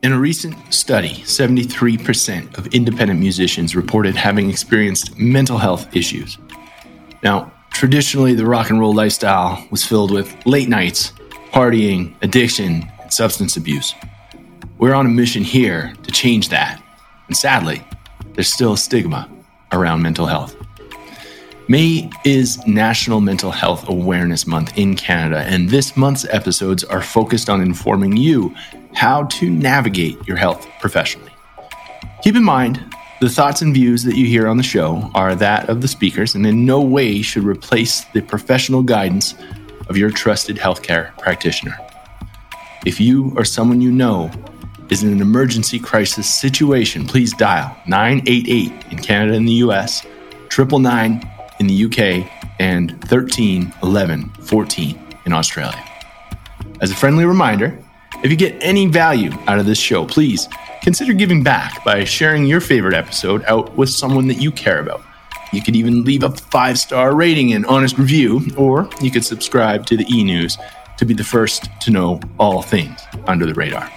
In a recent study, 73% of independent musicians reported having experienced mental health issues. Now, traditionally, the rock and roll lifestyle was filled with late nights, partying, addiction, and substance abuse. We're on a mission here to change that. And sadly, there's still a stigma around mental health. May is National Mental Health Awareness Month in Canada, and this month's episodes are focused on informing you how to navigate your health professionally. Keep in mind, the thoughts and views that you hear on the show are that of the speakers and in no way should replace the professional guidance of your trusted healthcare practitioner. If you or someone you know is in an emergency crisis situation, please dial 988 in Canada and the US, 999 in the UK, and 13 11 14 in Australia. As a friendly reminder, if you get any value out of this show, please consider giving back by sharing your favorite episode out with someone that you care about. You could even leave a five star rating and honest review, or you could subscribe to the e news to be the first to know all things under the radar.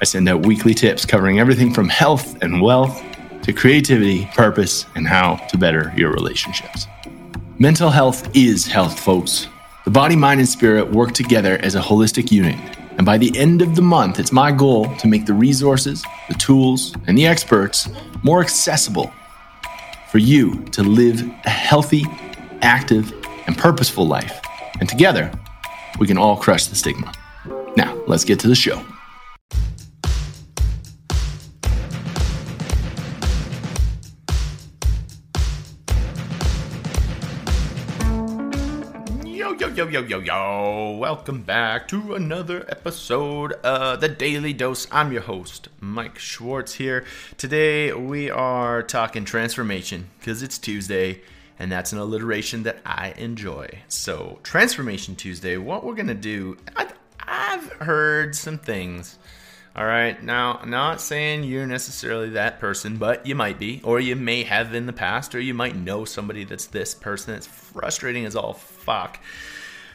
I send out weekly tips covering everything from health and wealth to creativity, purpose, and how to better your relationships. Mental health is health, folks. The body, mind, and spirit work together as a holistic unit and by the end of the month, it's my goal to make the resources, the tools, and the experts more accessible for you to live a healthy, active, and purposeful life. And together, we can all crush the stigma. Now, let's get to the show. Yo, yo, yo. Welcome back to another episode of The Daily Dose. I'm your host, Mike Schwartz here. Today we are talking transformation because it's Tuesday and that's an alliteration that I enjoy. So, Transformation Tuesday, what we're going to do, I've, I've heard some things. All right, now, not saying you're necessarily that person, but you might be, or you may have in the past, or you might know somebody that's this person. It's frustrating as all fuck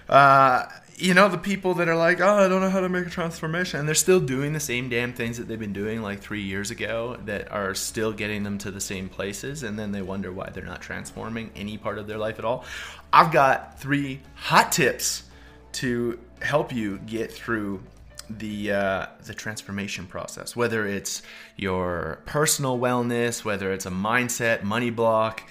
uh, you know, the people that are like, oh, I don't know how to make a transformation, and they're still doing the same damn things that they've been doing like three years ago that are still getting them to the same places, and then they wonder why they're not transforming any part of their life at all. I've got three hot tips to help you get through the uh, the transformation process, whether it's your personal wellness, whether it's a mindset, money block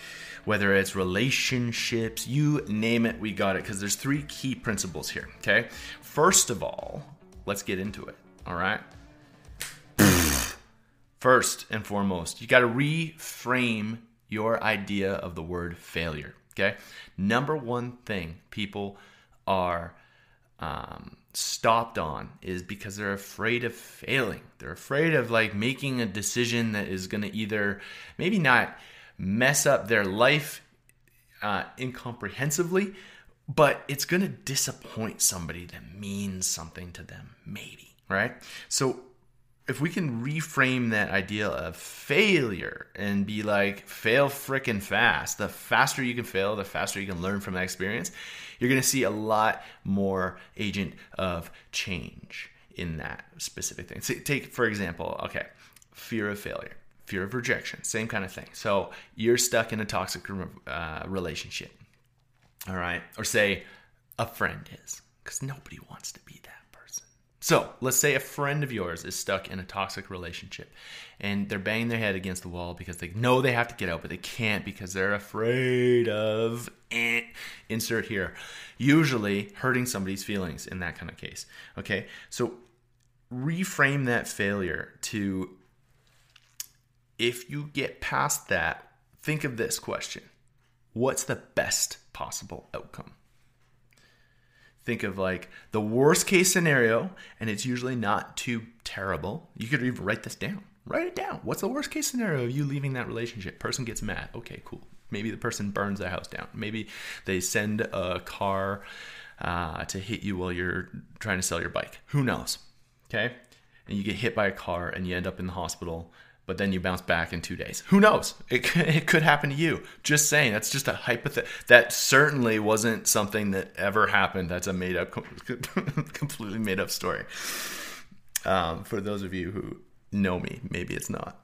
whether it's relationships, you name it, we got it. Because there's three key principles here. Okay. First of all, let's get into it. All right. First and foremost, you got to reframe your idea of the word failure. Okay. Number one thing people are um, stopped on is because they're afraid of failing. They're afraid of like making a decision that is going to either maybe not mess up their life uh, incomprehensibly, but it's going to disappoint somebody that means something to them, maybe, right? So if we can reframe that idea of failure and be like, fail freaking fast, the faster you can fail, the faster you can learn from that experience, you're to see a lot more agent of change in that specific thing. So take, for example, okay, fear of failure fear of rejection, same kind of thing. So you're stuck in a toxic uh, relationship, all right? Or say a friend is, because nobody wants to be that person. So let's say a friend of yours is stuck in a toxic relationship and they're banging their head against the wall because they know they have to get out, but they can't because they're afraid of eh, insert here. Usually hurting somebody's feelings in that kind of case. Okay, so reframe that failure to if you get past that, think of this question What's the best possible outcome? Think of like the worst case scenario, and it's usually not too terrible. You could even write this down. Write it down. What's the worst case scenario of you leaving that relationship? Person gets mad. Okay, cool. Maybe the person burns their house down. Maybe they send a car uh, to hit you while you're trying to sell your bike. Who knows? Okay. And you get hit by a car and you end up in the hospital but then you bounce back in two days. Who knows? It, it could happen to you. Just saying, that's just a hypothetical. That certainly wasn't something that ever happened. That's a made up, completely made up story. Um, for those of you who know me, maybe it's not.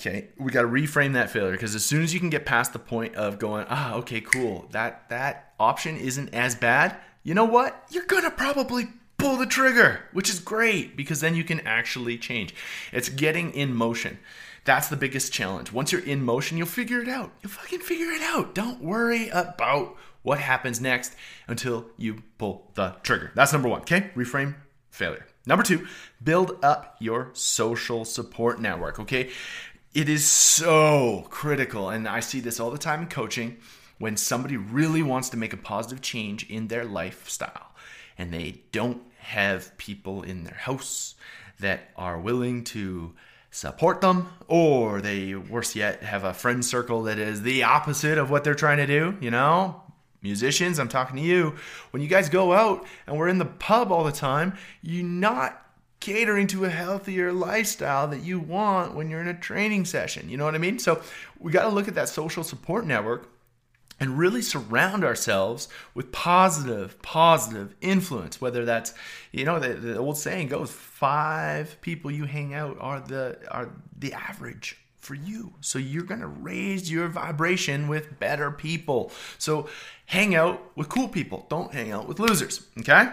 Okay, we got to reframe that failure because as soon as you can get past the point of going, ah, okay, cool, that that option isn't as bad. You know what? You're gonna probably pull the trigger, which is great because then you can actually change. It's getting in motion. That's the biggest challenge. Once you're in motion, you'll figure it out. You'll fucking figure it out. Don't worry about what happens next until you pull the trigger. That's number one. Okay, reframe failure. Number two, build up your social support network. Okay, it is so critical, and I see this all the time in coaching when somebody really wants to make a positive change in their lifestyle and they don't have people in their house that are willing to support them, or they, worse yet, have a friend circle that is the opposite of what they're trying to do, you know? Musicians, I'm talking to you. When you guys go out and we're in the pub all the time, you're not catering to a healthier lifestyle that you want when you're in a training session. You know what I mean? So we got to look at that social support network and really surround ourselves with positive, positive influence. Whether that's, you know, the, the old saying goes, five people you hang out are the are the average for you. So you're to raise your vibration with better people. So hang out with cool people. Don't hang out with losers. Okay?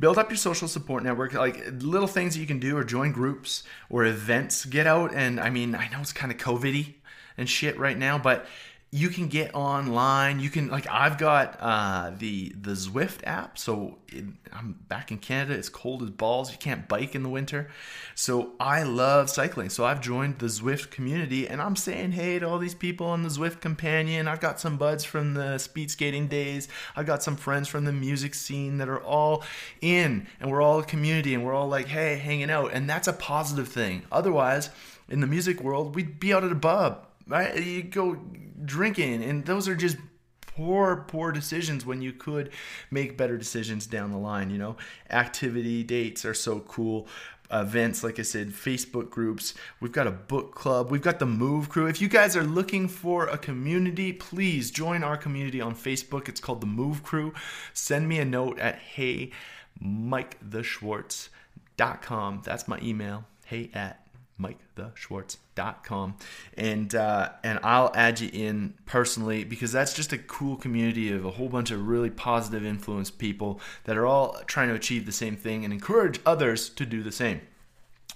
Build up your social support network. Like little things that you can do or join groups or events. Get out and I mean, I know it's kind of COVIDy and shit right now, but you can get online. You can like I've got uh, the the Zwift app. So it, I'm back in Canada. It's cold as balls. You can't bike in the winter. So I love cycling. So I've joined the Zwift community, and I'm saying hey to all these people on the Zwift companion. I've got some buds from the speed skating days. I've got some friends from the music scene that are all in, and we're all a community, and we're all like hey hanging out, and that's a positive thing. Otherwise, in the music world, we'd be out at a pub right? You go drinking, and those are just poor, poor decisions when you could make better decisions down the line. You know, activity dates are so cool. Events, like I said, Facebook groups. We've got a book club. We've got the Move Crew. If you guys are looking for a community, please join our community on Facebook. It's called the Move Crew. Send me a note at hey, MikeTheSchwartz.com. That's my email. Hey at MikeTheSchwartz.com, and uh, and I'll add you in personally because that's just a cool community of a whole bunch of really positive influence people that are all trying to achieve the same thing and encourage others to do the same.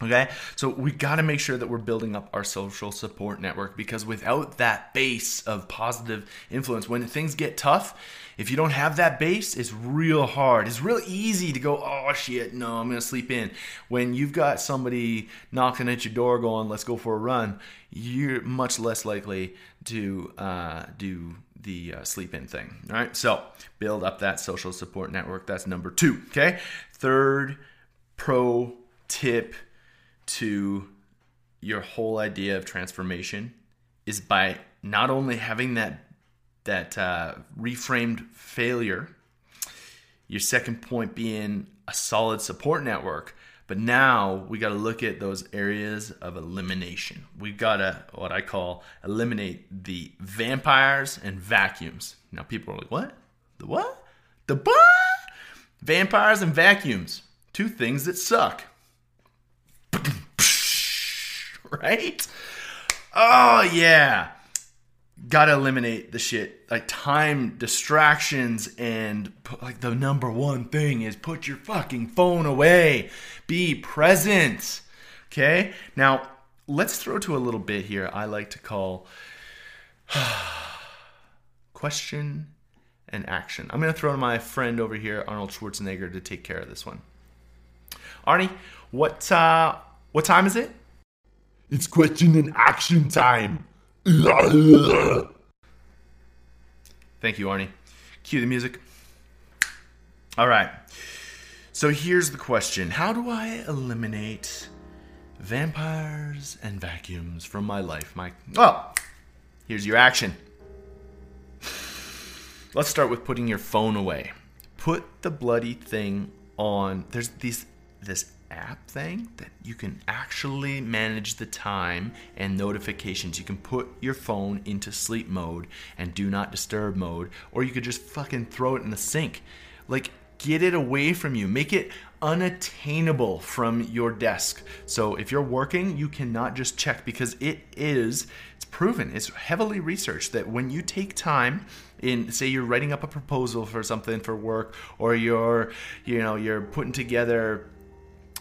Okay, so we got to make sure that we're building up our social support network because without that base of positive influence, when things get tough, if you don't have that base, it's real hard. It's real easy to go, oh shit, no, I'm gonna sleep in. When you've got somebody knocking at your door going, let's go for a run, you're much less likely to uh, do the uh, sleep in thing. All right, so build up that social support network. That's number two. Okay, third pro tip to your whole idea of transformation is by not only having that that uh, reframed failure. Your second point being a solid support network. But now we got to look at those areas of elimination. We've got to, what I call, eliminate the vampires and vacuums. Now, people are like, what? The what? The what? Vampires and vacuums. Two things that suck. right? Oh, yeah. Gotta eliminate the shit. Like time distractions and like the number one thing is put your fucking phone away. Be present okay? Now let's throw to a little bit here i like to call question and action. I'm gonna throw to my friend over here arnold schwarzenegger to take care of this one. Arnie what uh what time is it it's question and action time Thank you, Arnie. Cue the music. All right. So here's the question How do I eliminate vampires and vacuums from my life, Mike? Oh, here's your action. Let's start with putting your phone away. Put the bloody thing on. There's these this app thing that you can actually manage the time and notifications. You can put your phone into sleep mode and do not disturb mode, or you could just fucking throw it in the sink. Like, Get it away from you. Make it unattainable from your desk. So if you're working, you cannot just check because it is it's proven, it's heavily researched that when you take time in say you're writing up a proposal for something for work or you're you know you're putting together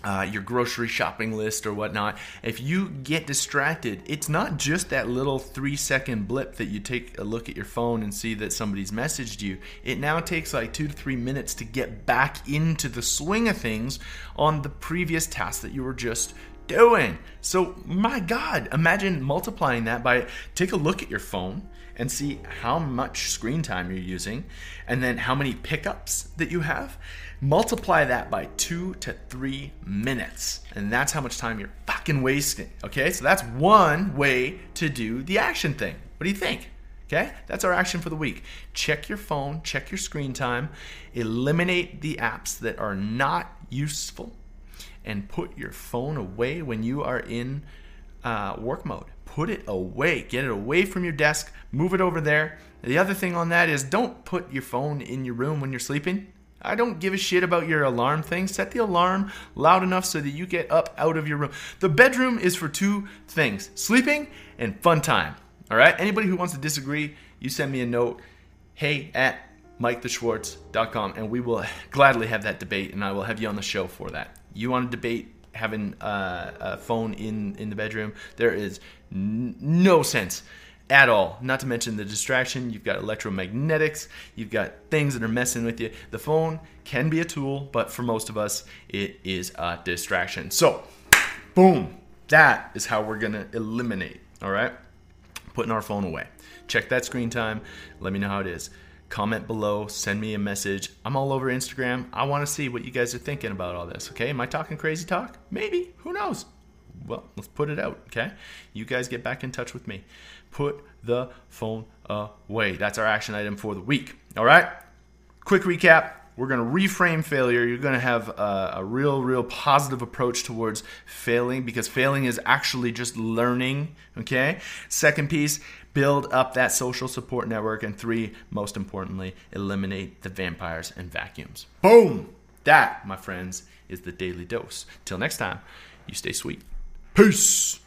uh, your grocery shopping list or whatnot, if you get distracted, it's not just that little three second blip that you take a look at your phone and see that somebody's messaged you. It now takes like two to three minutes to get back into the swing of things on the previous task that you were just doing. So, my God, imagine multiplying that by take a look at your phone and see how much screen time you're using and then how many pickups that you have. Multiply that by two to three minutes and that's how much time you're fucking wasting okay? So that's one way to do the action thing. What do you think okay? That's our action for the week. Check your phone check your screen time eliminate the apps that are not useful and put your phone away when you are in uh, work mode put it away get it away from your desk move it over there the other thing on that is don't put your phone in your room when you're sleeping I don't give a shit about your alarm thing. Set the alarm loud enough so that you get up out of your room. The bedroom is for two things sleeping and fun time. All right? Anybody who wants to disagree, you send me a note. Hey at MikeTheSchwartz.com and we will gladly have that debate and I will have you on the show for that. You want to debate having uh, a phone in, in the bedroom? There is n- no sense at all. Not to mention the distraction. You've got electromagnetics. You've got things that are messing with you. The phone can be a tool, but for most of us, it is a distraction. So, boom. That is how we're to eliminate, all right? Putting our phone away. Check that screen time. Let me know how it is. Comment below, send me a message. I'm all over Instagram. I want to see what you guys are thinking about all this, okay? Am I talking crazy talk? Maybe. Who knows? Well, let's put it out, okay? You guys get back in touch with me put the phone away. That's our action item for the week. All right? Quick recap. We're going to reframe failure. You're going to have a, a, real, real positive approach towards failing because failing is actually just learning. Okay? Second piece, build up that social support network. And three, most importantly, eliminate the vampires and vacuums. Boom! That, my friends, is the daily dose. Till next time, you stay sweet. Peace!